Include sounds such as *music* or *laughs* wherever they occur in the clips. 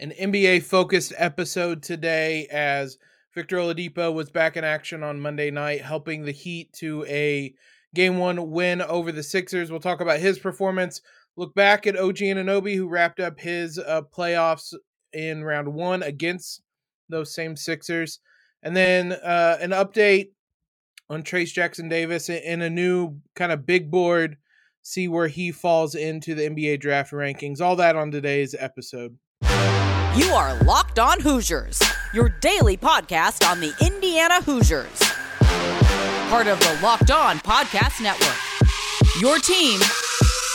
an NBA focused episode today as Victor Oladipo was back in action on Monday night, helping the Heat to a game one win over the Sixers. We'll talk about his performance, look back at OG Anunoby, who wrapped up his uh, playoffs in round one against those same Sixers, and then uh, an update on Trayce Jackson Davis in a new kind of big board, see where he falls into the NBA draft rankings. All that on today's episode. You are Locked On Hoosiers, your daily podcast on the Indiana Hoosiers. Part of the Locked On Podcast Network. Your team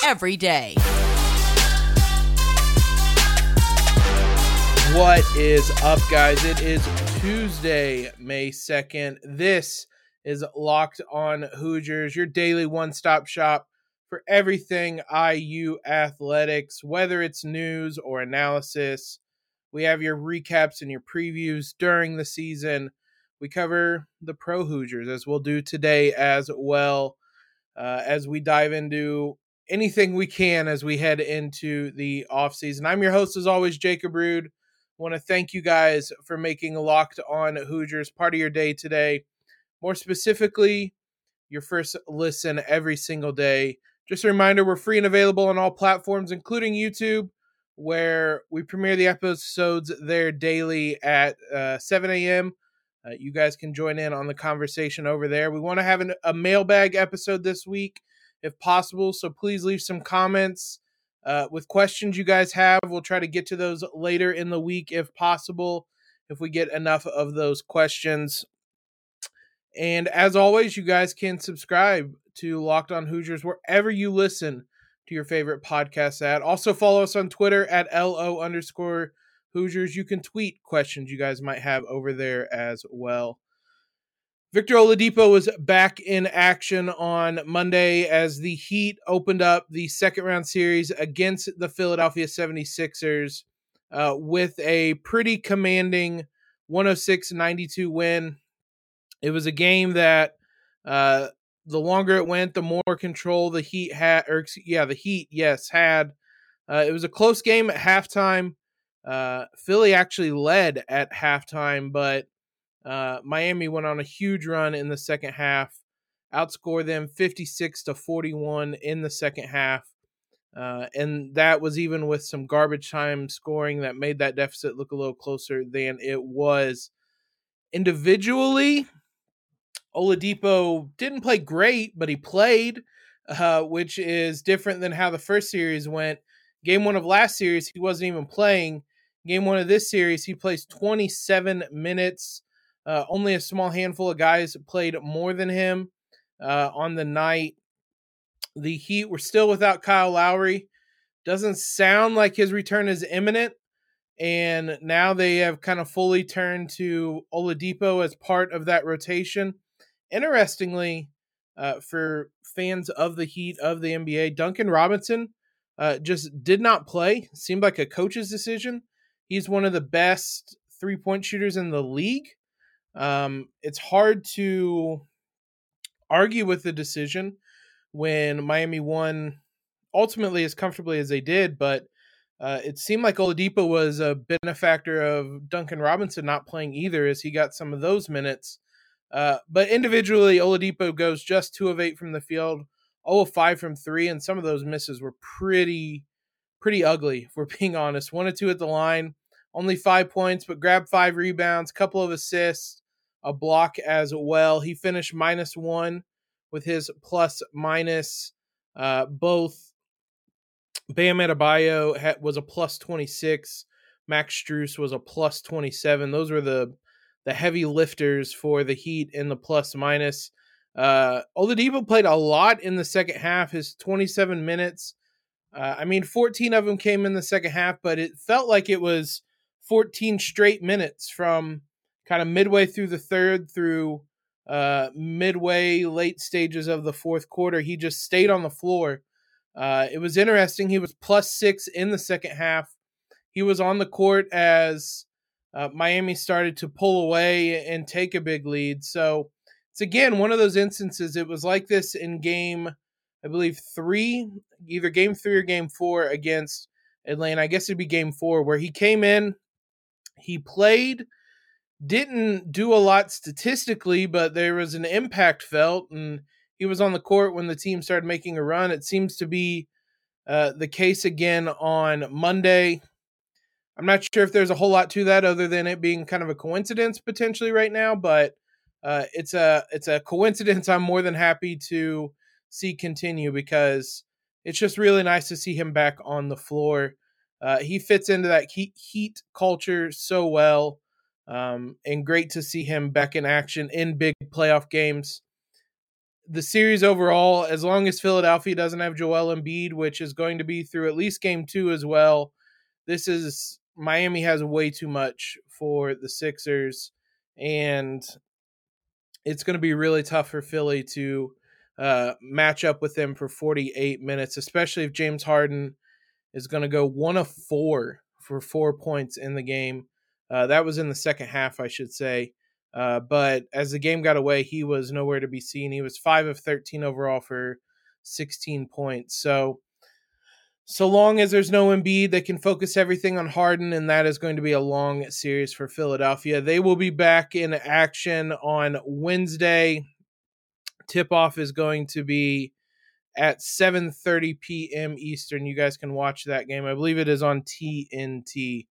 every day. What is up, guys? It is Tuesday, May 2nd. This is Locked On Hoosiers, your daily one stop shop for everything IU athletics, whether it's news or analysis we have your recaps and your previews during the season. We cover the Pro Hoosiers as we'll do today as well uh, as we dive into anything we can as we head into the off season. I'm your host as always, Jacob Rude. Want to thank you guys for making Locked On Hoosiers part of your day today. More specifically, your first listen every single day. Just a reminder, we're free and available on all platforms, including YouTube where we premiere the episodes there daily at uh, 7 a.m. Uh, you guys can join in on the conversation over there. We want to have an, a mailbag episode this week, if possible. So please leave some comments uh, with questions you guys have. We'll try to get to those later in the week, if possible, if we get enough of those questions. And as always, you guys can subscribe to Locked On Hoosiers wherever you listen to your favorite podcast at. Also follow us on Twitter at LO underscore Hoosiers. You can tweet questions you guys might have over there as well. Victor Oladipo was back in action on Monday as the Heat opened up the second round series against the Philadelphia 76ers uh, with a pretty commanding 106 92 win. It was a game that uh, the longer it went, the more control the Heat had, or yeah, the Heat, yes, had. Uh, it was a close game at halftime. Uh, Philly actually led at halftime, but uh, Miami went on a huge run in the second half, outscored them 56 to 41 in the second half. Uh, and that was even with some garbage time scoring that made that deficit look a little closer than it was. Individually, Oladipo didn't play great, but he played, uh, which is different than how the first series went. Game one of last series, he wasn't even playing. Game one of this series, he plays 27 minutes. Uh, only a small handful of guys played more than him uh, on the night. The Heat were still without Kyle Lowry. Doesn't sound like his return is imminent. And now they have kind of fully turned to Oladipo as part of that rotation. Interestingly, uh, for fans of the Heat of the NBA, Duncan Robinson uh, just did not play. Seemed like a coach's decision. He's one of the best three point shooters in the league. Um, it's hard to argue with the decision when Miami won ultimately as comfortably as they did, but uh, it seemed like Oladipo was a benefactor of Duncan Robinson not playing either, as he got some of those minutes. Uh, but individually, Oladipo goes just two of eight from the field, 0 of five from three, and some of those misses were pretty, pretty ugly. If we're *laughs* being honest, one or two at the line, only five points, but grabbed five rebounds, couple of assists, a block as well. He finished minus one with his plus minus. Uh, both Bam Adebayo was a plus 26. Max Strus was a plus 27. Those were the the heavy lifters for the Heat in the plus minus. Uh, Oladipo played a lot in the second half. His 27 minutes. Uh, I mean, 14 of them came in the second half, but it felt like it was 14 straight minutes from kind of midway through the third through uh, midway late stages of the fourth quarter. He just stayed on the floor. Uh, it was interesting. He was plus six in the second half. He was on the court as uh, Miami started to pull away and take a big lead. So it's again one of those instances. It was like this in game, I believe, three, either game three or game four against Atlanta. I guess it'd be game four, where he came in, he played, didn't do a lot statistically, but there was an impact felt, and he was on the court when the team started making a run. It seems to be uh, the case again on Monday. I'm not sure if there's a whole lot to that other than it being kind of a coincidence potentially right now, but uh, it's a it's a coincidence I'm more than happy to see continue because it's just really nice to see him back on the floor. Uh, he fits into that heat, heat culture so well, um, and great to see him back in action in big playoff games. The series overall, as long as Philadelphia doesn't have Joel Embiid, which is going to be through at least game two as well, this is Miami has way too much for the Sixers, and it's going to be really tough for Philly to uh, match up with them for 48 minutes, especially if James Harden is going to go one of four for four points in the game. Uh, that was in the second half, I should say. Uh, but as the game got away, he was nowhere to be seen. He was five of 13 overall for 16 points. So, so long as there's no Embiid, they can focus everything on Harden, and that is going to be a long series for Philadelphia. They will be back in action on Wednesday tip off is going to be at 7:30 p.m. Eastern. You guys can watch that game. I believe it is on TNT.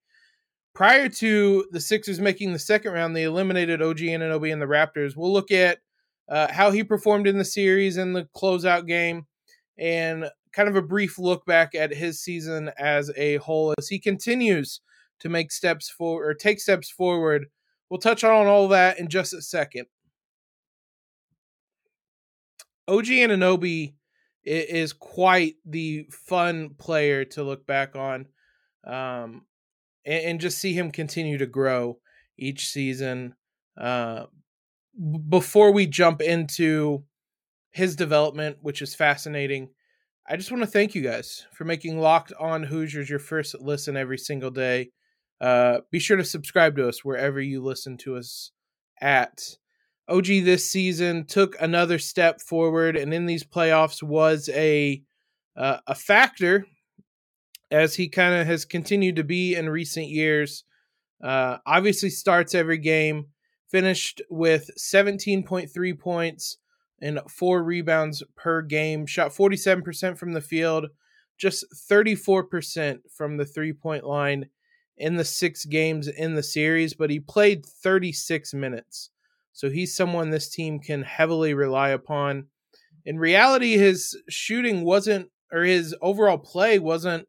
Prior to the Sixers making the second round, they eliminated OG Anunoby and the Raptors. We'll look at uh, how he performed in the series and the closeout game, and kind of a brief look back at his season as a whole as he continues to make steps forward or take steps forward. We'll touch on all that in just a second. OG Anunoby is quite the fun player to look back on, um, and, and, just see him continue to grow each season. Uh, before we jump into his development, which is fascinating, I just want to thank you guys for making Locked On Hoosiers your first listen every single day. Uh, be sure to subscribe to us wherever you listen to us at. OG this season took another step forward, and in these playoffs was a uh, a factor as he kind of has continued to be in recent years. Uh, obviously, starts every game. Finished with 17.3 points and four rebounds per game. Shot 47% from the field, just 34% from the three point line in the six games in the series, but he played 36 minutes. So he's someone this team can heavily rely upon. In reality, his shooting wasn't, or his overall play wasn't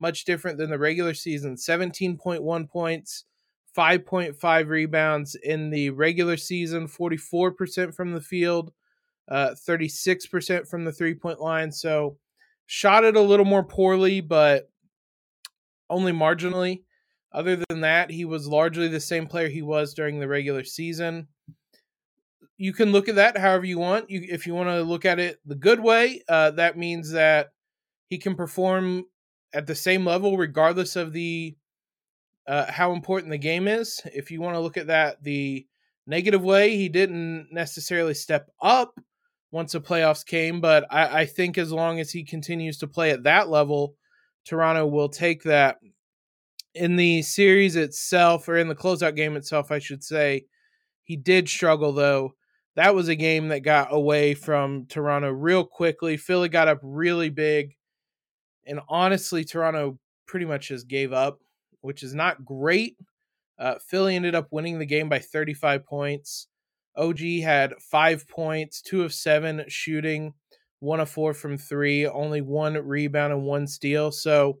much different than the regular season 17.1 points, 5.5 rebounds in the regular season, 44% from the field, uh, 36% from the three point line. So shot it a little more poorly, but only marginally. Other than that, he was largely the same player he was during the regular season you can look at that however you want. You, if you want to look at it the good way, uh, that means that he can perform at the same level regardless of the uh, how important the game is. If you want to look at that the negative way, he didn't necessarily step up once the playoffs came, but I, I think as long as he continues to play at that level, Toronto will take that. In the series itself, or in the closeout game itself, I should say, he did struggle though that was a game that got away from Toronto real quickly. Philly got up really big. And honestly, Toronto pretty much just gave up, which is not great. Uh, Philly ended up winning the game by 35 points. OG had five points, two of seven shooting, one of four from three, only one rebound and one steal. So,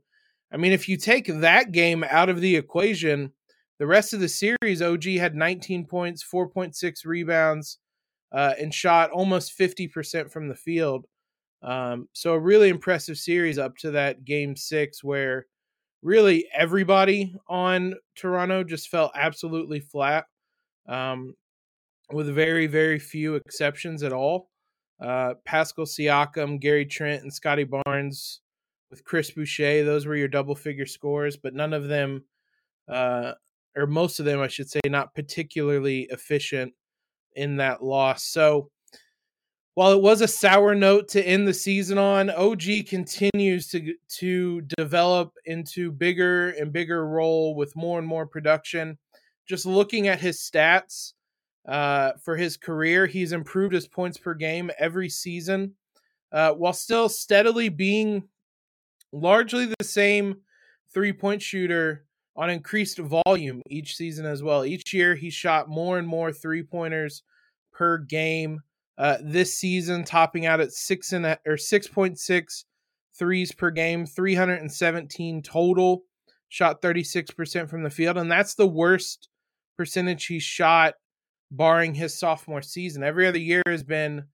I mean, if you take that game out of the equation, the rest of the series, OG had 19 points, 4.6 rebounds, uh, and shot almost 50% from the field. Um, so a really impressive series up to that game six where really everybody on Toronto just felt absolutely flat, um, with very, very few exceptions at all. Uh, Pascal Siakam, Gary Trent, and Scottie Barnes with Chris Boucher, those were your double figure scores, but none of them, uh, or most of them, I should say, not particularly efficient in that loss. So while it was a sour note to end the season on, OG continues to to develop into bigger and bigger role with more and more production. Just looking at his stats uh, for his career, he's improved his points per game every season, uh, while still steadily being largely the same three point shooter on increased volume each season as well. Each year, he shot more and more three pointers per game uh, this season, topping out at six and a, or six point six threes per game, three hundred and seventeen total. Shot thirty six percent from the field, and that's the worst percentage he shot, barring his sophomore season. Every other year has been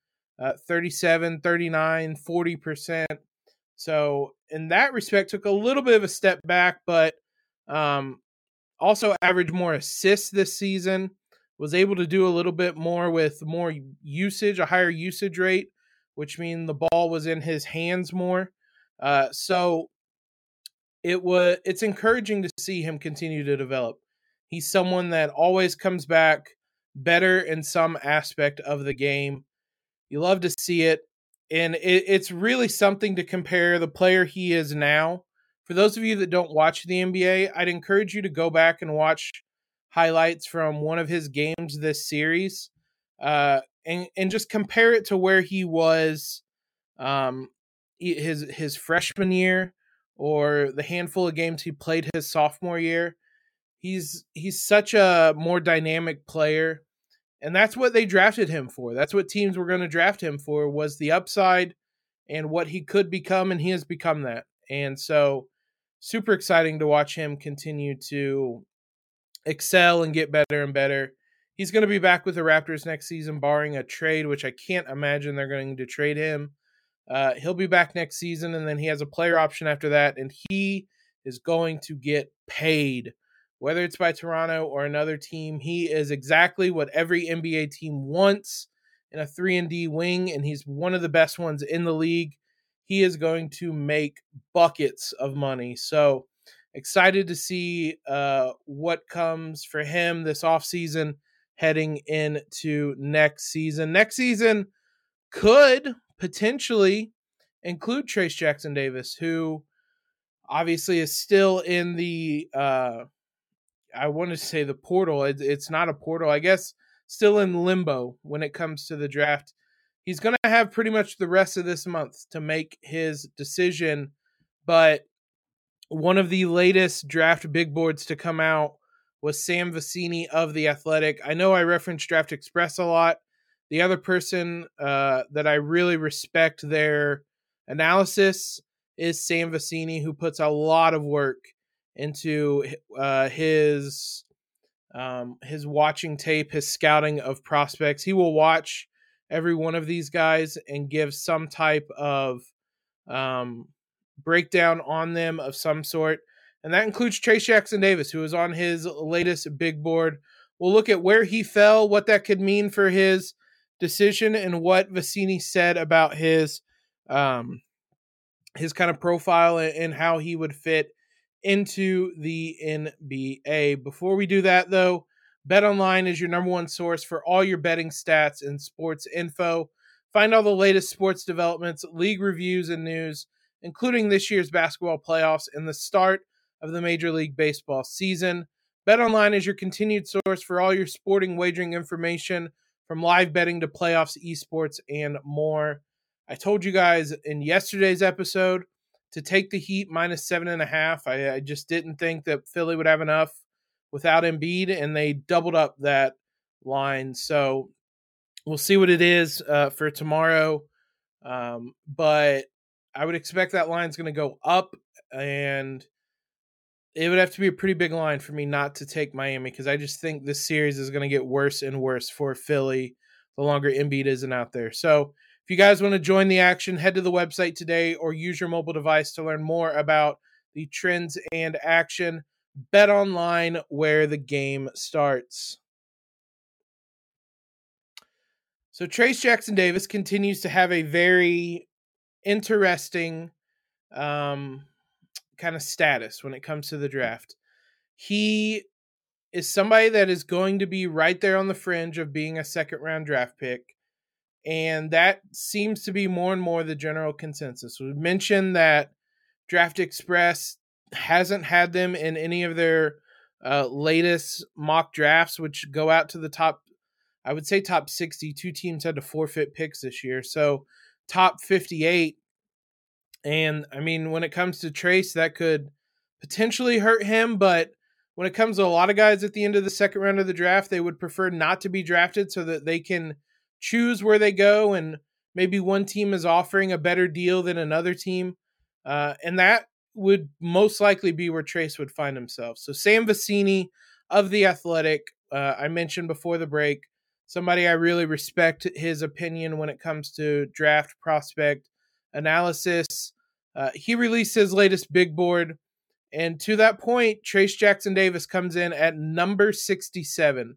uh, 37, 39, 40 percent. So in that respect, took a little bit of a step back, but um, also averaged more assists this season was able to do a little bit more with more usage, a higher usage rate, which means the ball was in his hands more. Uh, so it was it's encouraging to see him continue to develop. He's someone that always comes back better in some aspect of the game. You love to see it, and it, it's really something to compare the player he is now. For those of you that don't watch the NBA, I'd encourage you to go back and watch highlights from one of his games this series, uh, and and just compare it to where he was, um, his his freshman year or the handful of games he played his sophomore year. He's he's such a more dynamic player, and that's what they drafted him for. That's what teams were going to draft him for was the upside and what he could become, and he has become that. And so, super exciting to watch him continue to excel and get better and better. He's going to be back with the Raptors next season, barring a trade, which I can't imagine they're going to trade him. Uh, he'll be back next season, and then he has a player option after that, and he is going to get paid, whether it's by Toronto or another team. He is exactly what every NBA team wants in a three and D wing, and he's one of the best ones in the league. He is going to make buckets of money. So excited to see uh, what comes for him this offseason heading into next season. Next season could potentially include Trayce Jackson Davis, who obviously is still in the uh, I want to say the portal. It, it's not a portal, I guess. Still in limbo when it comes to the draft. He's going to have pretty much the rest of this month to make his decision, but one of the latest draft big boards to come out was Sam Vecenie of The Athletic. I know I reference Draft Express a lot. The other person uh, that I really respect their analysis is Sam Vecenie, who puts a lot of work into uh, his um, his watching tape, his scouting of prospects. He will watch every one of these guys and give some type of um, breakdown on them of some sort. And that includes Trayce Jackson Davis, who is on his latest big board. We'll look at where he fell, what that could mean for his decision, and what Vecenie said about his um, his kind of profile and how he would fit into the NBA. Before we do that, though, Bet Online is your number one source for all your betting stats and sports info. Find all the latest sports developments, league reviews, and news including this year's basketball playoffs and the start of the Major League Baseball season. BetOnline is your continued source for all your sporting wagering information from live betting to playoffs, esports, and more. I told you guys in yesterday's episode to take the Heat minus seven and a half. I, I just didn't think that Philly would have enough without Embiid, and they doubled up that line. So we'll see what it is uh, for tomorrow. Um, but I would expect that line's going to go up, and it would have to be a pretty big line for me not to take Miami because I just think this series is going to get worse and worse for Philly the longer Embiid isn't out there. So if you guys want to join the action, head to the website today or use your mobile device to learn more about the trends and action. Bet online where the game starts. So Trayce Jackson Davis continues to have a very interesting um, kind of status when it comes to the draft. He is somebody that is going to be right there on the fringe of being a second round draft pick. And that seems to be more and more the general consensus. We mentioned that Draft Express hasn't had them in any of their uh, latest mock drafts, which go out to the top, I would say top 60. Two teams had to forfeit picks this year. So top 58. And I mean, when it comes to Trayce, that could potentially hurt him. But when it comes to a lot of guys at the end of the second round of the draft, they would prefer not to be drafted so that they can choose where they go. And maybe one team is offering a better deal than another team. Uh, and that would most likely be where Trayce would find himself. So Sam Vecenie of the Athletic, uh, I mentioned before the break, somebody I really respect his opinion when it comes to draft prospect analysis. Uh, he released his latest big board, and to that point, Trayce Jackson Davis comes in at number 67.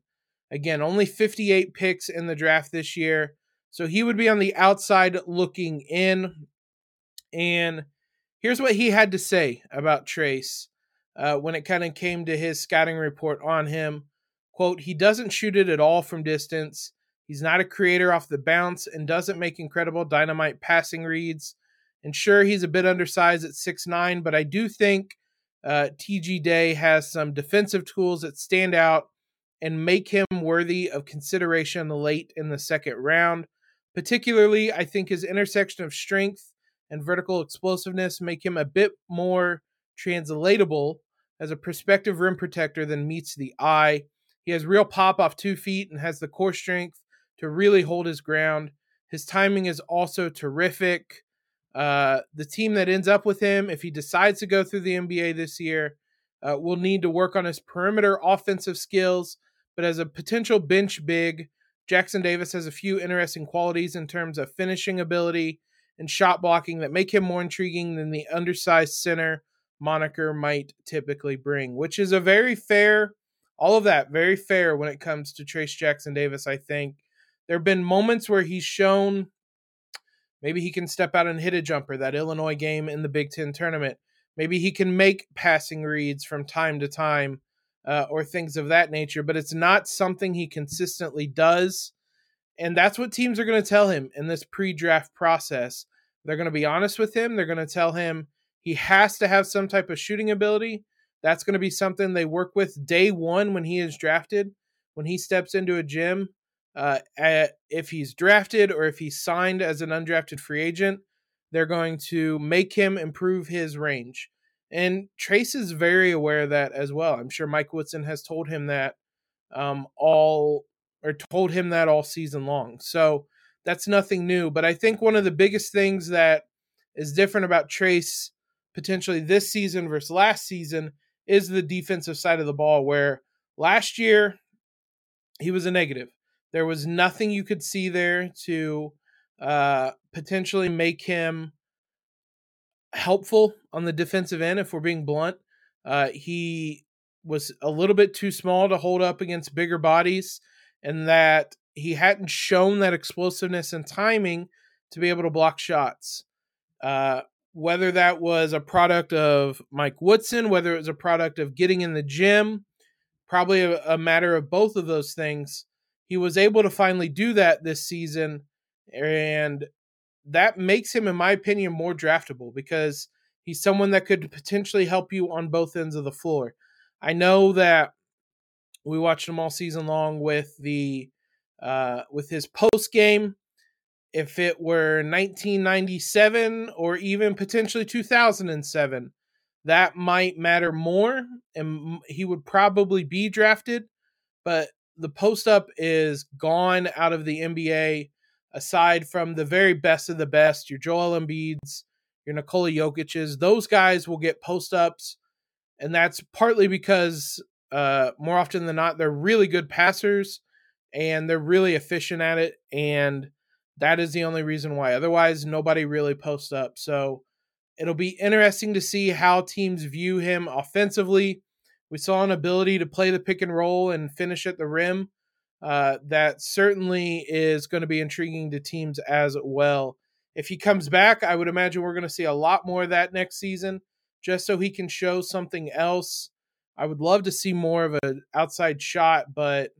Again, only 58 picks in the draft this year. So he would be on the outside looking in. And here's what he had to say about Trayce uh, when it kind of came to his scouting report on him. Quote, he doesn't shoot it at all from distance. He's not a creator off the bounce and doesn't make incredible dynamite passing reads. And sure, he's a bit undersized at six nine, but I do think uh, TJD has some defensive tools that stand out and make him worthy of consideration late in the second round. Particularly, I think his intersection of strength and vertical explosiveness make him a bit more translatable as a prospective rim protector than meets the eye. He has real pop off two feet and has the core strength to really hold his ground. His timing is also terrific. Uh, the team that ends up with him, if he decides to go through the NBA this year, uh, will need to work on his perimeter offensive skills. But as a potential bench big, Jackson Davis has a few interesting qualities in terms of finishing ability and shot blocking that make him more intriguing than the undersized center moniker might typically bring, which is a very fair, all of that, very fair when it comes to Trayce Jackson Davis. I think there have been moments where he's shown maybe he can step out and hit a jumper, that Illinois game in the Big Ten tournament. Maybe he can make passing reads from time to time uh, or things of that nature, but it's not something he consistently does. And that's what teams are going to tell him in this pre draft process. They're going to be honest with him. They're going to tell him he has to have some type of shooting ability. That's going to be something they work with day one when he is drafted. When he steps into a gym, uh, at, if he's drafted or if he's signed as an undrafted free agent, they're going to make him improve his range. And Trayce is very aware of that as well. I'm sure Mike Woodson has told him that um, all or told him that all season long. So that's nothing new. But I think one of the biggest things that is different about Trayce potentially this season versus last season is the defensive side of the ball, where last year he was a negative. There was nothing you could see there to uh, potentially make him helpful on the defensive end, if we're being blunt. Uh, he was a little bit too small to hold up against bigger bodies, and that he hadn't shown that explosiveness and timing to be able to block shots. Uh, whether that was a product of Mike Woodson, whether it was a product of getting in the gym, probably a, a matter of both of those things. He was able to finally do that this season, and that makes him, in my opinion, more draftable because he's someone that could potentially help you on both ends of the floor. I know that we watched him all season long with the uh, with his post game. If it were 1997 or even potentially 2007, that might matter more, and he would probably be drafted. But the post up is gone out of the NBA aside from the very best of the best, your Joel Embiid's, your Nikola Jokic's, those guys will get post ups. And that's partly because uh, more often than not, they're really good passers and they're really efficient at it. And that is the only reason why. Otherwise, nobody really posts up. So it'll be interesting to see how teams view him offensively. We saw an ability to play the pick and roll and finish at the rim uh, that certainly is going to be intriguing to teams as well. If he comes back, I would imagine we're going to see a lot more of that next season, just so he can show something else. I would love to see more of an outside shot, but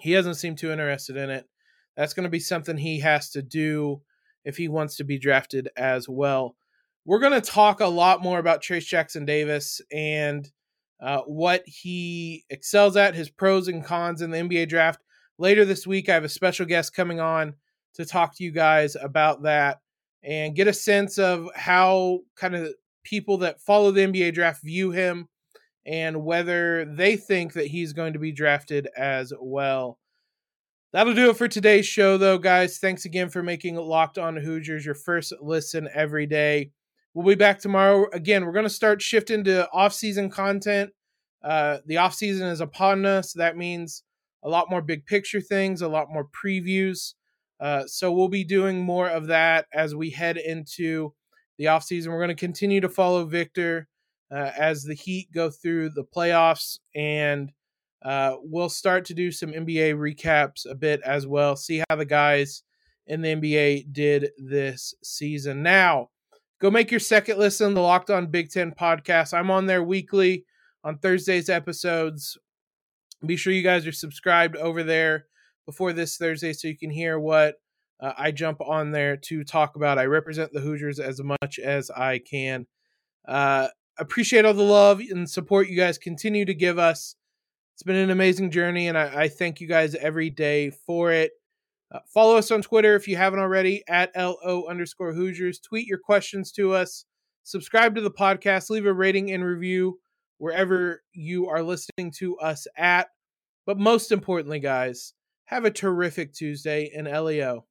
he hasn't seemed too interested in it. that's going to be something he has to do if he wants to be drafted as well. We're going to talk a lot more about Trayce Jackson Davis and uh, what he excels at, his pros and cons in the NBA draft. Later this week, I have a special guest coming on to talk to you guys about that and get a sense of how kind of people that follow the NBA draft view him and whether they think that he's going to be drafted as well. That'll do it for today's show, though, guys. Thanks again for making Locked On Hoosiers your first listen every day. We'll be back tomorrow. Again, we're going to start shifting to off-season content. Uh, the off-season is upon us. That means a lot more big picture things, a lot more previews. Uh, so we'll be doing more of that as we head into the offseason. We're going to continue to follow Victor uh, as the Heat go through the playoffs, and uh, we'll start to do some NBA recaps a bit as well, see how the guys in the NBA did this season. Now, go make your second listen, the Locked On Big Ten podcast. I'm on there weekly on Thursday's episodes. Be sure you guys are subscribed over there before this Thursday so you can hear what uh, I jump on there to talk about. I represent the Hoosiers as much as I can. Uh, appreciate all the love and support you guys continue to give us. It's been an amazing journey, and I, I thank you guys every day for it. Uh, follow us on Twitter if you haven't already at LO underscore Hoosiers. Tweet your questions to us. Subscribe to the podcast. Leave a rating and review wherever you are listening to us at. But most importantly, guys, have a terrific Tuesday in LEO.